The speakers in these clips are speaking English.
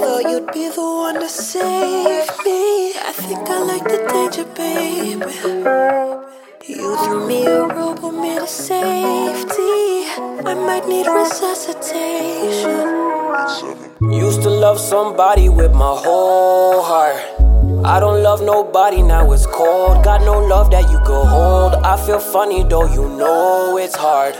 thought you'd be the one to save me. I think I like the danger, baby. You threw me a rope, put me to safety. I might need resuscitation. Used to love somebody with my whole heart. I don't love nobody, now it's cold. Got no love that you could hold. I feel funny though, you know it's hard.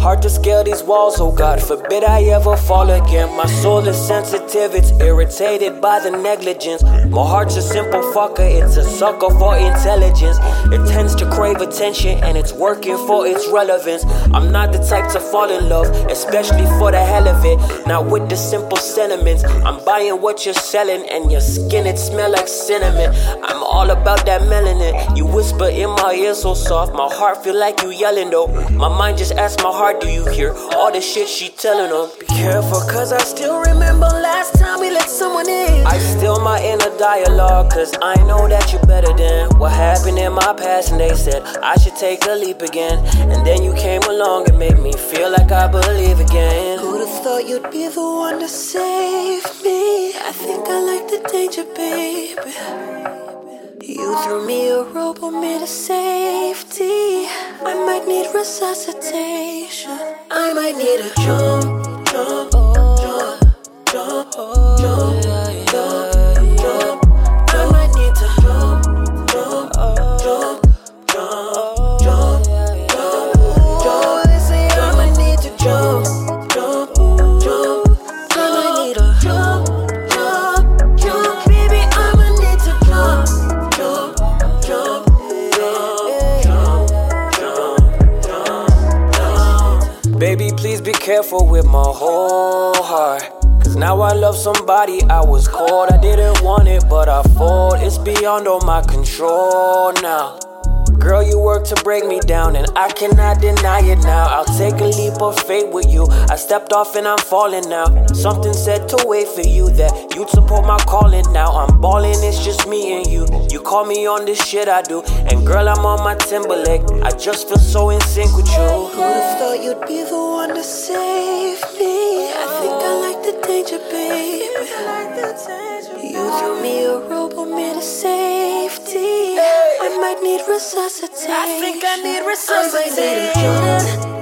Hard to scale these walls, oh God forbid I ever fall again. My soul is sensitive, it's irritated by the negligence. My heart's a simple fucker, it's a sucker for intelligence. It tends to crave attention and it's working for its relevance. I'm not the type to fall in love, especially for the hell of it. Not with the simple sentiments. I'm buying what you're selling and your skin, it smell like cinnamon. I'm all about that melanin. You whisper in my ear so soft, my heart feel like you yelling though. My mind just asks my heart, do you hear all the shit she telling them? Be careful, cause I still remember last time we let someone in. I still my inner dialogue, cause I know that you're better than what happened in my past. And they said I should take a leap again. And then you came along and made me feel like I believe again. Who'd have thought you'd be the one to save me? I think I like the danger, baby. You threw me a rope, put me to safety. I might resuscitation. I might need a jump, jump, jump, jump, jump, please be careful with my whole heart. Cause now I love somebody, I was cold. I didn't want it, but I fold. It's beyond all my control now. Girl, you work to break me down, and I cannot deny it now. I'll take a leap of faith with you. I stepped off and I'm falling now. Something said to wait for you that you'd support my calling now. I'm balling, it's just me and you. You call me on this shit I do, and girl, I'm on my Timberlake. I just feel so in sync with you. You'd be the one to save me? I think I like the danger, baby. You threw me a rope, put me to safety. I might need resuscitation. I think I need I